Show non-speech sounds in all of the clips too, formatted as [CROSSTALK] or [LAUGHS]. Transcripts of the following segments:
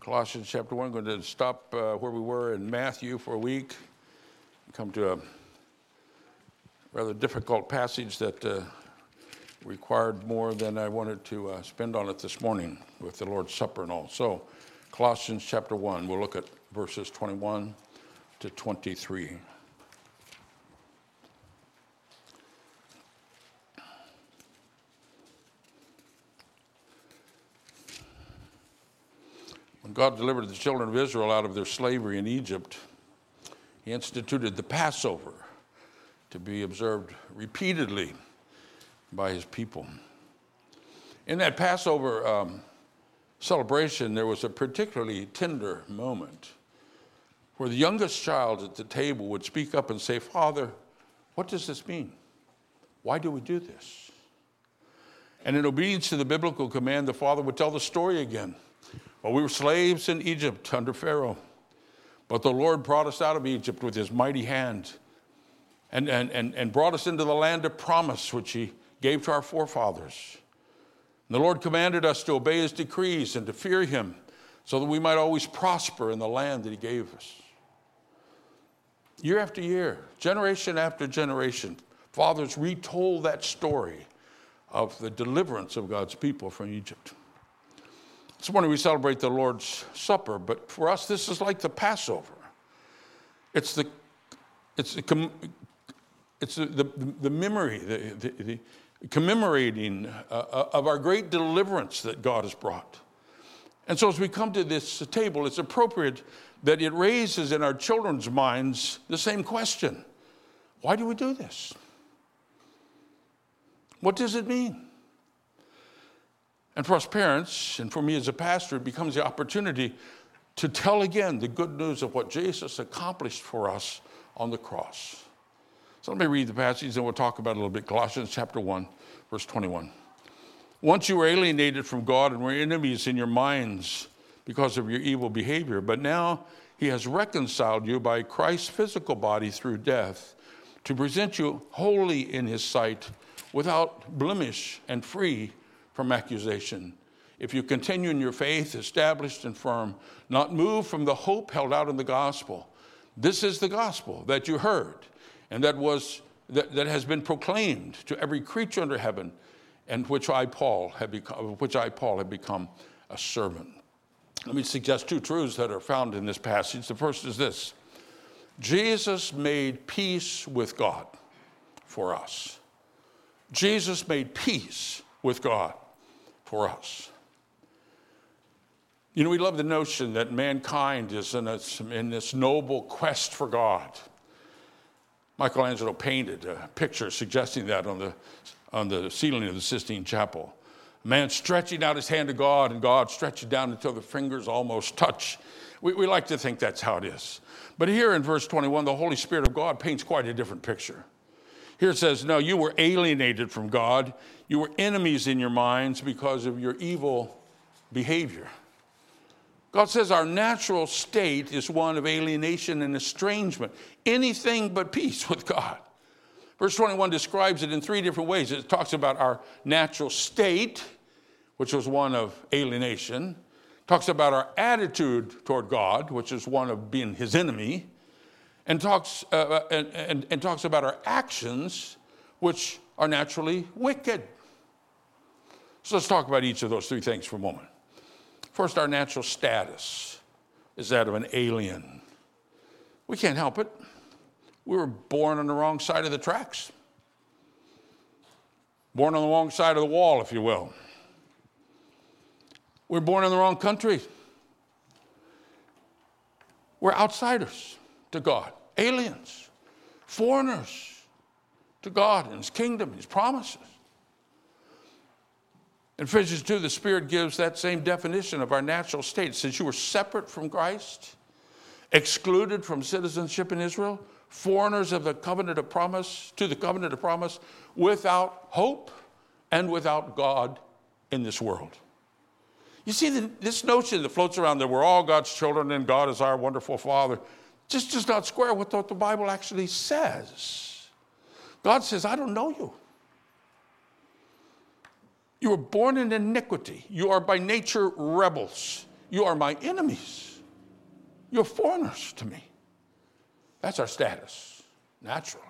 Colossians chapter 1. Going to stop uh, where we were in Matthew for a week, come to a rather difficult passage that uh, required more than I wanted to uh, spend on it this morning with the Lord's Supper and all. So, Colossians chapter 1, we'll look at verses 21 to 23. God delivered the children of Israel out of their slavery in Egypt, He instituted the Passover to be observed repeatedly by His people. In that Passover um, celebration, there was a particularly tender moment where the youngest child at the table would speak up and say, Father, what does this mean? Why do we do this? And in obedience to the biblical command, the father would tell the story again. Well, we were slaves in Egypt under Pharaoh, but the Lord brought us out of Egypt with his mighty hand and, and, and, and brought us into the land of promise, which he gave to our forefathers. And the Lord commanded us to obey his decrees and to fear him so that we might always prosper in the land that he gave us. Year after year, generation after generation, fathers retold that story of the deliverance of God's people from Egypt. This morning we celebrate the Lord's Supper, but for us, this is like the Passover. It's the, it's the, it's the, the, the memory, the, the, the commemorating uh, of our great deliverance that God has brought. And so, as we come to this table, it's appropriate that it raises in our children's minds the same question Why do we do this? What does it mean? And for us parents, and for me as a pastor, it becomes the opportunity to tell again the good news of what Jesus accomplished for us on the cross. So let me read the passage and we'll talk about it a little bit. Colossians chapter 1, verse 21. Once you were alienated from God and were enemies in your minds because of your evil behavior, but now he has reconciled you by Christ's physical body through death to present you holy in his sight, without blemish and free from accusation. If you continue in your faith, established and firm, not moved from the hope held out in the gospel. This is the gospel that you heard and that was that, that has been proclaimed to every creature under heaven, and which I Paul have become, which I Paul have become a servant. Let me suggest two truths that are found in this passage. The first is this: Jesus made peace with God for us. Jesus made peace with God for us. You know, we love the notion that mankind is in, in this noble quest for God. Michelangelo painted a picture suggesting that on the, on the ceiling of the Sistine Chapel. A man stretching out his hand to God, and God stretching down until the fingers almost touch. We, we like to think that's how it is. But here in verse 21, the Holy Spirit of God paints quite a different picture. Here it says, No, you were alienated from God. You were enemies in your minds because of your evil behavior. God says our natural state is one of alienation and estrangement, anything but peace [LAUGHS] with God. Verse 21 describes it in three different ways. It talks about our natural state, which was one of alienation, talks about our attitude toward God, which is one of being his enemy, and talks, uh, uh, and, and, and talks about our actions, which are naturally wicked. So let's talk about each of those three things for a moment. First, our natural status is that of an alien. We can't help it. We were born on the wrong side of the tracks, born on the wrong side of the wall, if you will. We're born in the wrong country. We're outsiders to God aliens, foreigners to God and His kingdom, His promises. In Ephesians 2, the Spirit gives that same definition of our natural state. Since you were separate from Christ, excluded from citizenship in Israel, foreigners of the covenant of promise, to the covenant of promise, without hope and without God in this world. You see, the, this notion that floats around that we're all God's children and God is our wonderful Father just does not square with what the Bible actually says. God says, I don't know you. You were born in iniquity. You are by nature rebels. You are my enemies. You're foreigners to me. That's our status, naturally.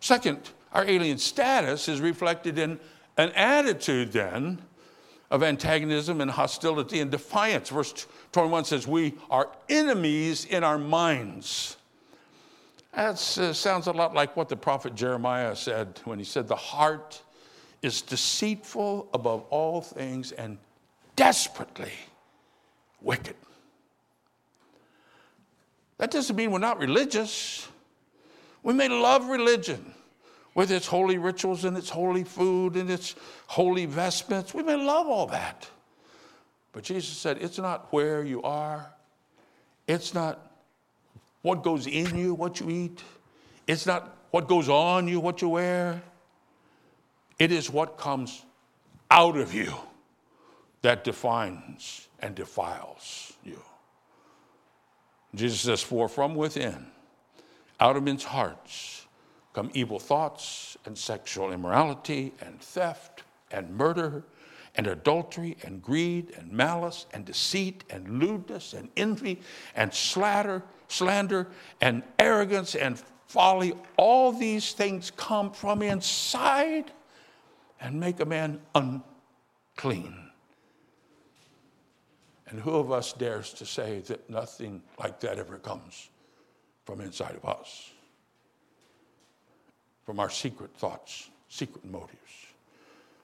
Second, our alien status is reflected in an attitude then of antagonism and hostility and defiance. Verse 21 says, We are enemies in our minds. That uh, sounds a lot like what the prophet Jeremiah said when he said, The heart is deceitful above all things and desperately wicked. That doesn't mean we're not religious. We may love religion with its holy rituals and its holy food and its holy vestments. We may love all that. But Jesus said, it's not where you are, it's not what goes in you, what you eat, it's not what goes on you, what you wear. It is what comes out of you that defines and defiles you. Jesus says, For from within, out of men's hearts, come evil thoughts and sexual immorality and theft and murder and adultery and greed and malice and deceit and lewdness and envy and slander, slander and arrogance and folly. All these things come from inside and make a man unclean. And who of us dares to say that nothing like that ever comes from inside of us? From our secret thoughts, secret motives.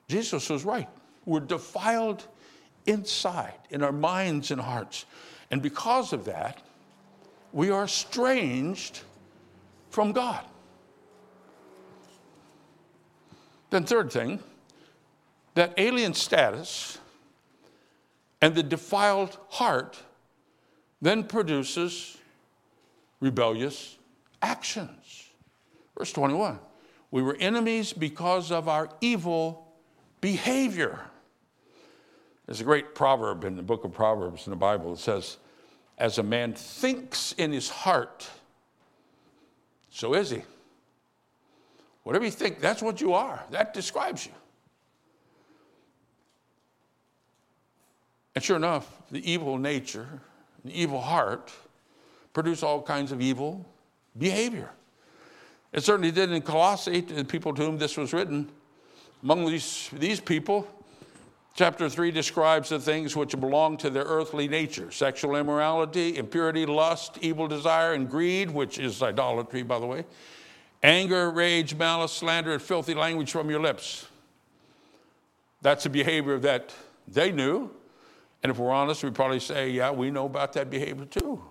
Jesus was right. We're defiled inside, in our minds and hearts. And because of that, we are estranged from God. Then, third thing, that alien status and the defiled heart then produces rebellious actions. Verse 21 We were enemies because of our evil behavior. There's a great proverb in the book of Proverbs in the Bible that says, As a man thinks in his heart, so is he. Whatever you think, that's what you are. That describes you. And sure enough, the evil nature, the evil heart, produce all kinds of evil behavior. It certainly did in Colossae, to the people to whom this was written. Among these, these people, chapter 3 describes the things which belong to their earthly nature sexual immorality, impurity, lust, evil desire, and greed, which is idolatry, by the way, anger, rage, malice, slander, and filthy language from your lips. That's a behavior that they knew and if we're honest, we'd probably say, yeah, we know about that behavior too.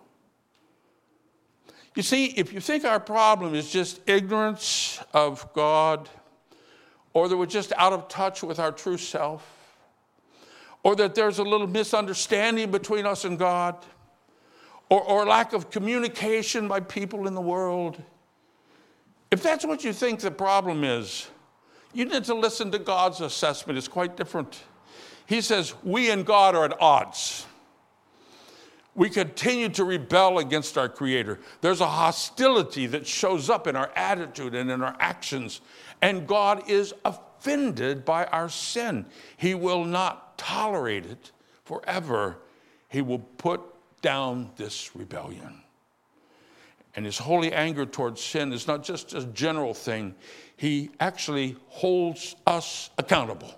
You see, if you think our problem is just ignorance of God, or that we're just out of touch with our true self, or that there's a little misunderstanding between us and God, or, or lack of communication by people in the world, if that's what you think the problem is, you need to listen to God's assessment. It's quite different. He says, We and God are at odds. We continue to rebel against our Creator. There's a hostility that shows up in our attitude and in our actions, and God is offended by our sin. He will not tolerate it forever. He will put down this rebellion. And his holy anger towards sin is not just a general thing, he actually holds us accountable.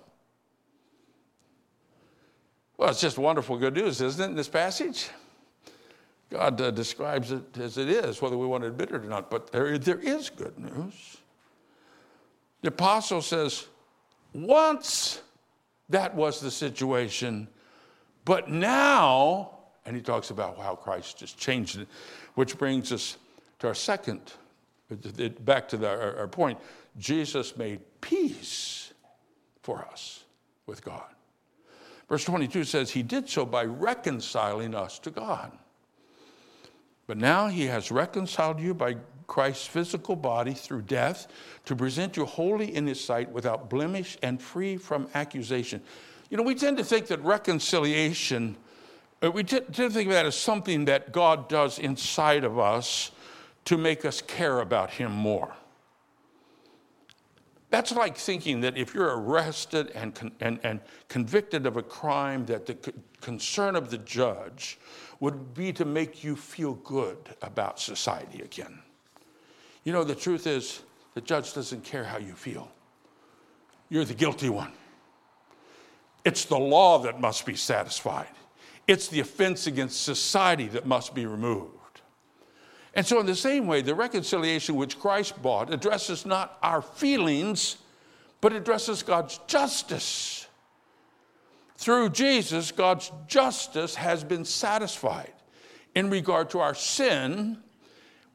Well, it's just wonderful good news, isn't it, in this passage? God uh, describes it as it is, whether we want to admit it or not, but there, there is good news. The apostle says, once that was the situation, but now, and he talks about how Christ just changed it, which brings us to our second, back to the, our, our point. Jesus made peace for us with God. Verse 22 says, He did so by reconciling us to God. But now He has reconciled you by Christ's physical body through death to present you holy in His sight without blemish and free from accusation. You know, we tend to think that reconciliation, uh, we tend to think of that as something that God does inside of us to make us care about Him more. That's like thinking that if you're arrested and, and, and convicted of a crime, that the concern of the judge would be to make you feel good about society again. You know, the truth is, the judge doesn't care how you feel. You're the guilty one. It's the law that must be satisfied. It's the offense against society that must be removed. And so, in the same way, the reconciliation which Christ bought addresses not our feelings, but addresses God's justice. Through Jesus, God's justice has been satisfied in regard to our sin,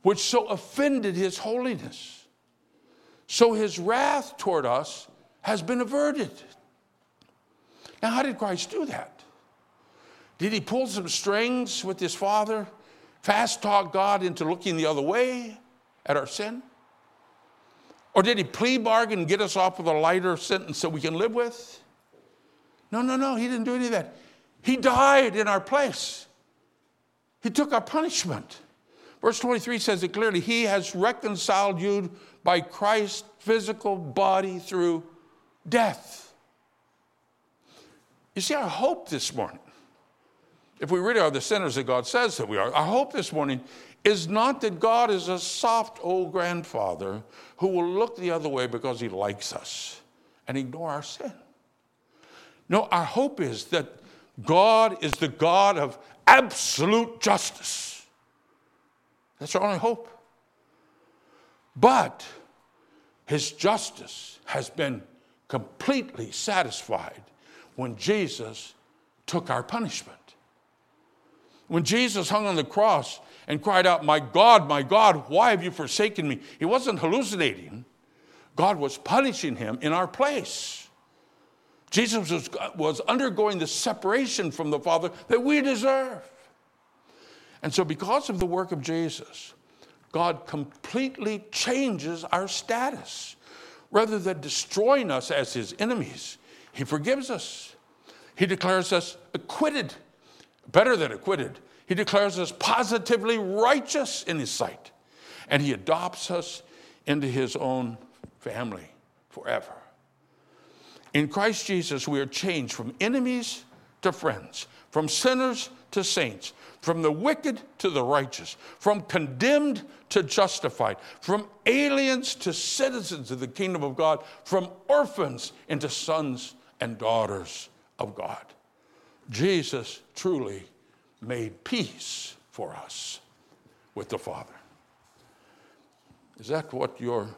which so offended his holiness. So his wrath toward us has been averted. Now, how did Christ do that? Did he pull some strings with his Father? fast talk God into looking the other way at our sin? Or did he plea bargain get us off with a lighter sentence that we can live with? No, no, no, he didn't do any of that. He died in our place. He took our punishment. Verse 23 says it clearly He has reconciled you by Christ's physical body through death. You see, our hope this morning if we really are the sinners that God says that we are, our hope this morning is not that God is a soft old grandfather who will look the other way because he likes us and ignore our sin. No, our hope is that God is the God of absolute justice. That's our only hope. But his justice has been completely satisfied when Jesus took our punishment. When Jesus hung on the cross and cried out, My God, my God, why have you forsaken me? He wasn't hallucinating. God was punishing him in our place. Jesus was, was undergoing the separation from the Father that we deserve. And so, because of the work of Jesus, God completely changes our status. Rather than destroying us as his enemies, he forgives us. He declares us acquitted better than acquitted. He declares us positively righteous in his sight. And he adopts us into his own family forever. In Christ Jesus, we are changed from enemies to friends, from sinners to saints, from the wicked to the righteous, from condemned to justified, from aliens to citizens of the kingdom of God, from orphans into sons and daughters of God. Jesus truly made peace for us with the Father. Is that what your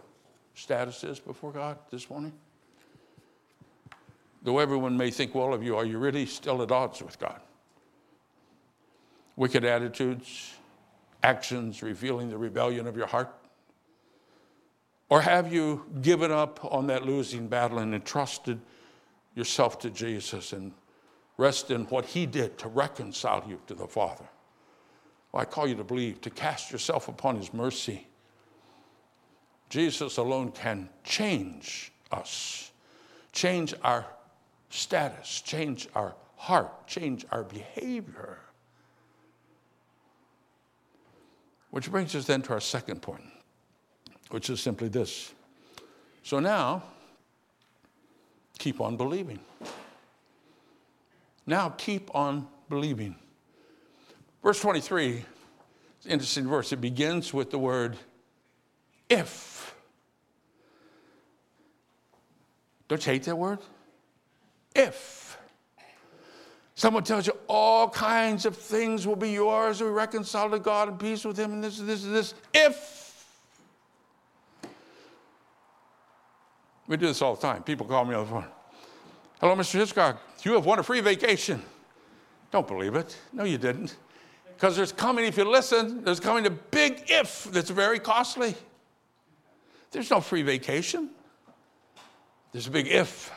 status is before God this morning? Though everyone may think well of you, are you really still at odds with God? Wicked attitudes, actions revealing the rebellion of your heart? Or have you given up on that losing battle and entrusted yourself to Jesus and Rest in what He did to reconcile you to the Father. Well, I call you to believe, to cast yourself upon His mercy. Jesus alone can change us, change our status, change our heart, change our behavior. Which brings us then to our second point, which is simply this. So now, keep on believing. Now keep on believing. Verse 23, it's an interesting verse. It begins with the word if. Don't you hate that word? If. Someone tells you all kinds of things will be yours, we reconcile to God in peace with Him, and this and this and this. If. We do this all the time. People call me on the phone. Hello, Mr. Hiscock. You have won a free vacation. Don't believe it. No, you didn't. Because there's coming, if you listen, there's coming a big if that's very costly. There's no free vacation. There's a big if.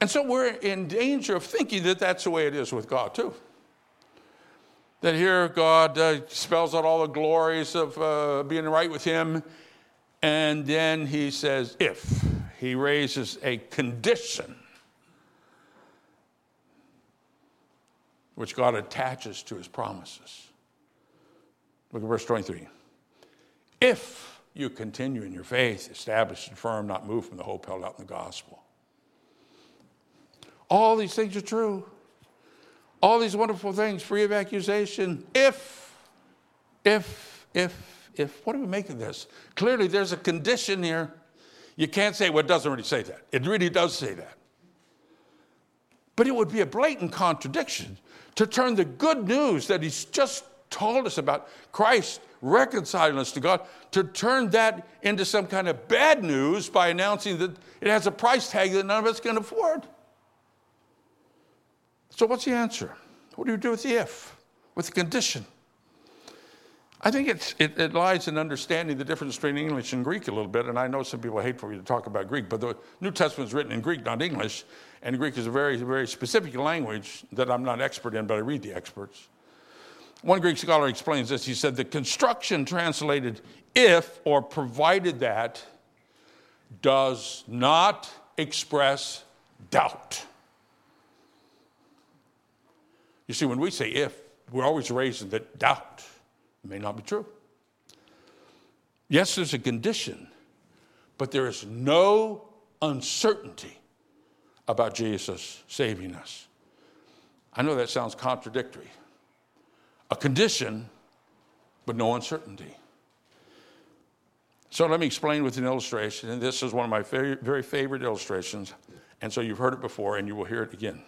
And so we're in danger of thinking that that's the way it is with God, too. That here God uh, spells out all the glories of uh, being right with Him, and then He says, if he raises a condition which God attaches to his promises. Look at verse 23. If you continue in your faith, established and firm, not moved from the hope held out in the gospel. All these things are true. All these wonderful things, free of accusation, if, if, if, if. What do we make of this? Clearly, there's a condition here. You can't say, well, it doesn't really say that. It really does say that. But it would be a blatant contradiction to turn the good news that he's just told us about Christ reconciling us to God, to turn that into some kind of bad news by announcing that it has a price tag that none of us can afford. So, what's the answer? What do you do with the if, with the condition? I think it, it, lies in understanding the difference between English and Greek a little bit. And I know some people hate for me to talk about Greek, but the New Testament is written in Greek, not English. And Greek is a very, very specific language that I'm not expert in, but I read the experts. One Greek scholar explains this. He said, The construction translated if or provided that does not express doubt. You see, when we say if, we're always raising that doubt it may not be true. Yes, there's a condition, but there is no uncertainty about Jesus saving us. I know that sounds contradictory. A condition, but no uncertainty. So let me explain with an illustration, and this is one of my very, very favorite illustrations. And so you've heard it before, and you will hear it again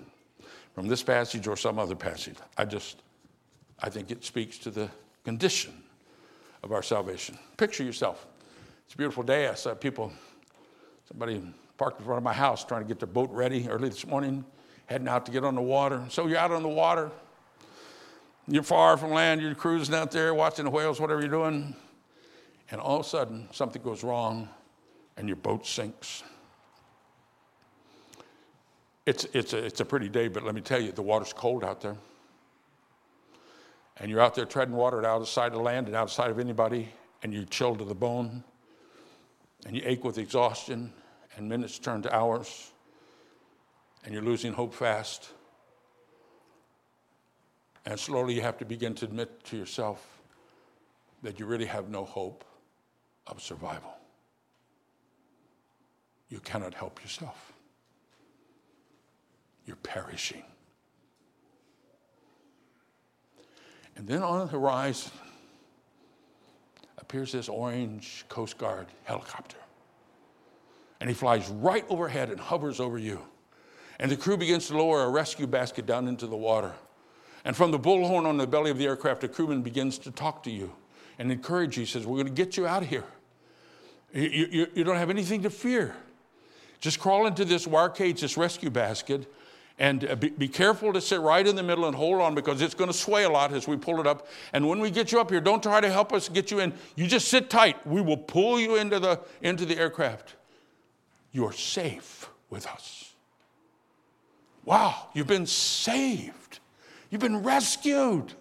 from this passage or some other passage. I just, I think it speaks to the condition of our salvation. Picture yourself. It's a beautiful day. I saw people, somebody parked in front of my house trying to get their boat ready early this morning, heading out to get on the water. So you're out on the water. You're far from land. You're cruising out there, watching the whales, whatever you're doing. And all of a sudden, something goes wrong and your boat sinks. It's, it's, a, it's a pretty day, but let me tell you, the water's cold out there. And you're out there treading water out of sight of land and outside of anybody, and you're chilled to the bone, and you ache with exhaustion, and minutes turn to hours, and you're losing hope fast. And slowly you have to begin to admit to yourself that you really have no hope of survival. You cannot help yourself you're perishing. And then on the horizon appears this orange Coast Guard helicopter. And he flies right overhead and hovers over you. And the crew begins to lower a rescue basket down into the water. And from the bullhorn on the belly of the aircraft, a crewman begins to talk to you and encourage you. He says, We're going to get you out of here. You, you, you don't have anything to fear. Just crawl into this wire cage, this rescue basket, and uh, be, be, careful to sit right in the middle and hold on because it's going to sway a lot as we pull it up. And when we get you up here, don't try to help us get you in. You just sit tight. We will pull you into the, into the aircraft. You're safe with us. Wow, you've been saved. You've been rescued.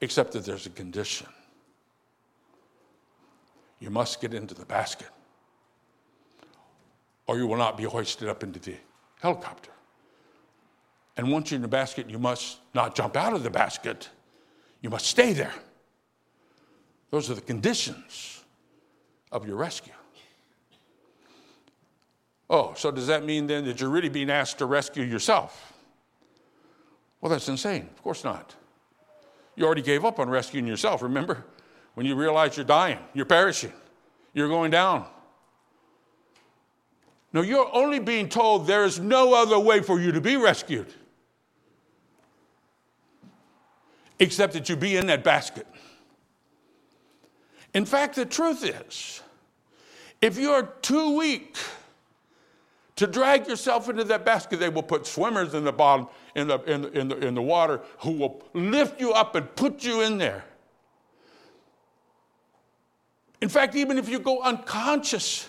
Except that there's a condition. You must get into the basket or you will not be hoisted up into the helicopter. And once you're in the basket, you must not jump out of the basket, you must stay there. Those are the conditions of your rescue. Oh, so does that mean then that you're really being asked to rescue yourself? Well, that's insane. Of course not. You already gave up on rescuing yourself, remember? When you realize you're dying, you're perishing, you're going down. No, you're only being told there is no other way for you to be rescued except that you be in that basket. In fact, the truth is, if you're too weak to drag yourself into that basket, they will put swimmers in the bottom, in the, in the, in the, in the water, who will lift you up and put you in there. In fact, even if you go unconscious,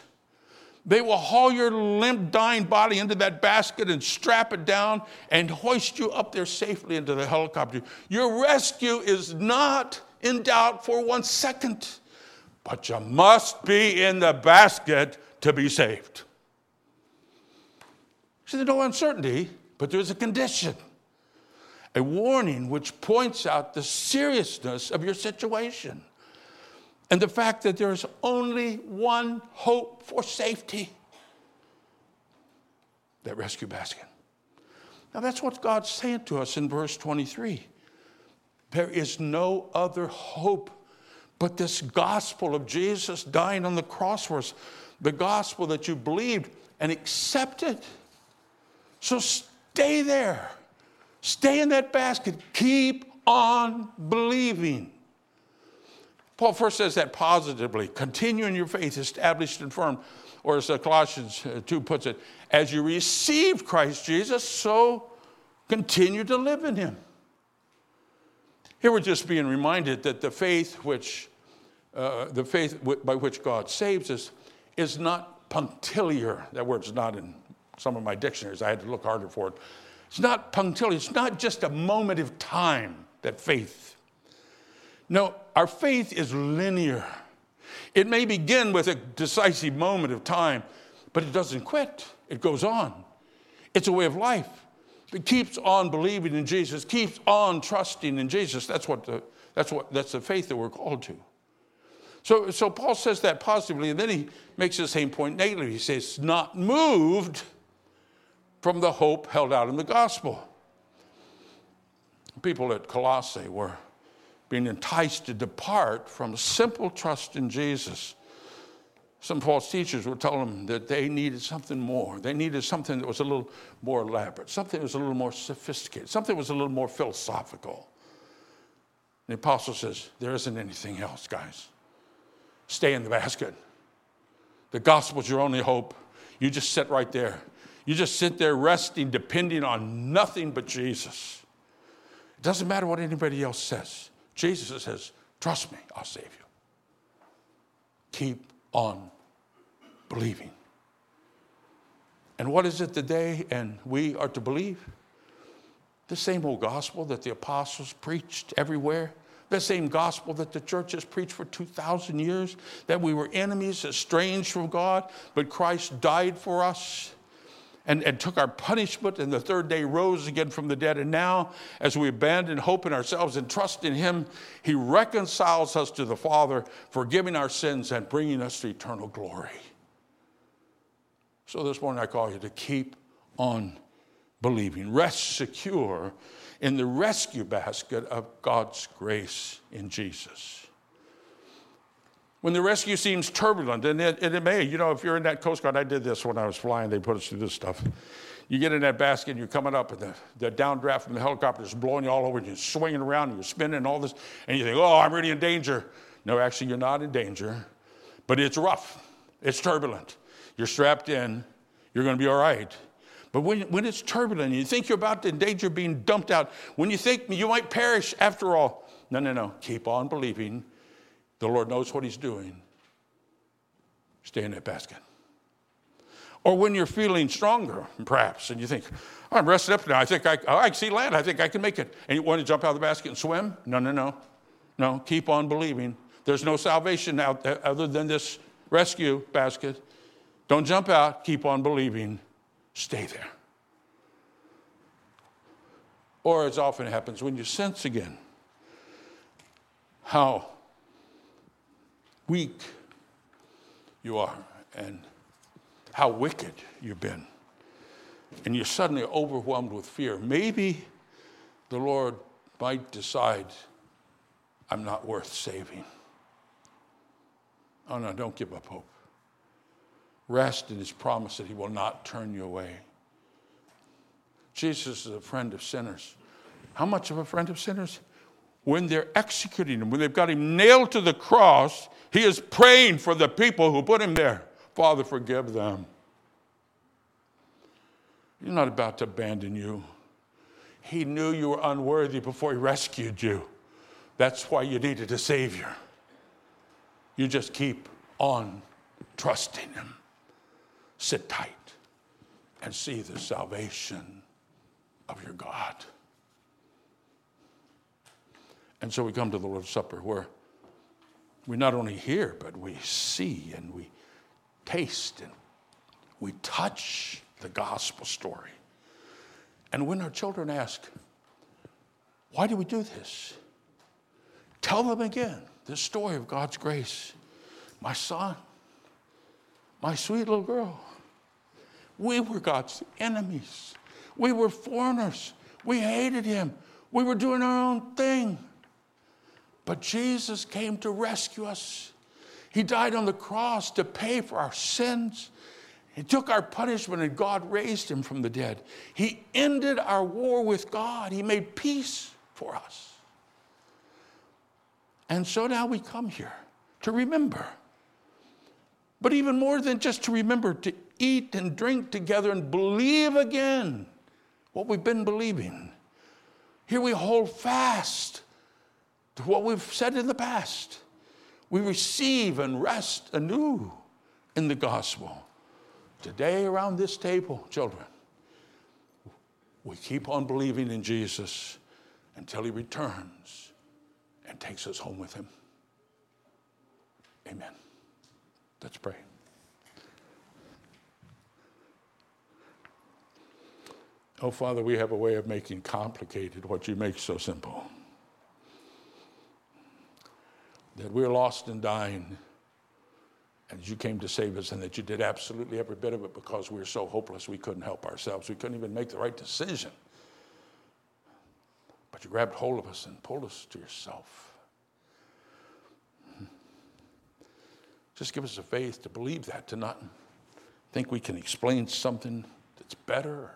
they will haul your limp, dying body into that basket and strap it down and hoist you up there safely into the helicopter. Your rescue is not in doubt for one second, but you must be in the basket to be saved. See, there's no uncertainty, but there's a condition, a warning which points out the seriousness of your situation. And the fact that there's only one hope for safety that rescue basket. Now, that's what God's saying to us in verse 23. There is no other hope but this gospel of Jesus dying on the cross for us, the gospel that you believed and accepted. So stay there. Stay in that basket. Keep on believing. Paul first says that positively continue in your faith, established and firm. Or as Colossians uh, 2 puts it, as you received Christ Jesus, so continue to live in him. Here we're just being reminded that the faith which, uh, the faith by which God saves us is not punctiliar. That word's not in some of my dictionaries. I had to look harder for it. It's not punctiliar. It's not just a moment of time that faith. No, our faith is linear. It may begin with a decisive moment of time, but it doesn't quit. It goes on. It's a way of life It keeps on believing in Jesus, keeps on trusting in Jesus. That's what the, that's what that's the faith that we're called to. So, so Paul says that positively, and then he makes the same point negatively. He says, not moved from the hope held out in the gospel. People at Colossae were being enticed to depart from simple trust in Jesus some false teachers would tell them that they needed something more. They needed something that was a little more elaborate, something that was a little more sophisticated, something that was a little more philosophical. The apostle says, There isn't anything else, guys. Stay in the basket. The gospel's your only hope. You just sit right there. You just sit there resting, depending on nothing but Jesus. It doesn't matter what anybody else says. Jesus says, Trust me, I'll save you. Keep on believing. And what is it today and we are to believe? The same old gospel that the apostles preached everywhere. The same gospel that the church has preached for 2,000 years that we were enemies, estranged from God, but Christ died for us and, and took our punishment, and the third day rose again from the dead. And now, as we abandon hope in ourselves and trust in Him, He reconciles us to the Father, forgiving our sins and bringing us to eternal glory. So this morning, I call you to keep on believing, rest secure in the rescue basket of God's grace in Jesus when the rescue seems turbulent, and it, and it, may, you know, if you're in that Coast Guard, I did this when I was flying, they put us through this stuff. You get in that basket, and you're coming up, and the, the downdraft from the helicopter is blowing you all over, and you're swinging around, and you're spinning, and all this, and you think, oh, I'm really in danger. No, actually, you're not in danger, but it's rough, it's turbulent. You're strapped in, you're going to be all right. But when, when it's turbulent, you think you're about to in danger of being dumped out, when you think you might perish after all, no, no, no, keep on believing the Lord knows what He's doing. Stay in that basket. Or when you're feeling stronger, perhaps, and you think, oh, I'm rested up now. I think I, oh, I see land. I think I can make it. And you want to jump out of the basket and swim? No, no, no. No, keep on believing. There's no salvation out there other than this rescue basket. Don't jump out. Keep on believing. Stay there. Or as often happens when you sense again how weak you are and how wicked you've been. And you're suddenly overwhelmed with fear. Maybe the Lord might decide, I'm not worth saving. Oh no, don't give up hope. Rest in his promise that he will not turn you away. Jesus is a friend of sinners. How much of a friend of sinners? When they're executing him, when they've got him nailed to the cross, he is praying for the people who put him there. Father, forgive them. He's not about to abandon you. He knew you were unworthy before he rescued you. That's why you needed a Savior. You just keep on trusting Him. Sit tight and see the salvation of your God. And so we come to the Lord's Supper where we not only hear, but we see and we taste and we touch the gospel story. And when our children ask, why do we do this? Tell them again this story of God's grace. My son, my sweet little girl, we were God's enemies. We were foreigners. We hated him. We were doing our own thing. But Jesus came to rescue us. He died on the cross to pay for our sins. He took our punishment and God raised him from the dead. He ended our war with God. He made peace for us. And so now we come here to remember. But even more than just to remember, to eat and drink together and believe again what we've been believing. Here we hold fast to what we've said in the past. We receive and rest anew in the gospel. Today, around this table, children, we keep on believing in Jesus until he returns and takes us home with him. Amen. Let's pray. Oh, Father, we have a way of making complicated what you make so simple. That we're lost and dying, and you came to save us, and that you did absolutely every bit of it because we were so hopeless we couldn't help ourselves. We couldn't even make the right decision. But you grabbed hold of us and pulled us to yourself. Just give us the faith to believe that, to not think we can explain something that's better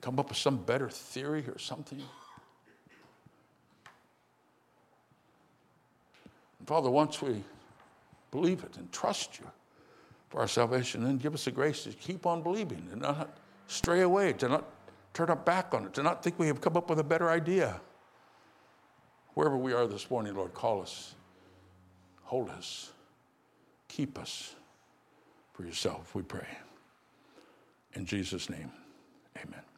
come up with some better theory or something. And Father, once we believe it and trust you for our salvation, then give us the grace to keep on believing and not stray away, to not turn our back on it, to not think we have come up with a better idea. Wherever we are this morning, Lord, call us, hold us, keep us for yourself, we pray. In Jesus' name, amen.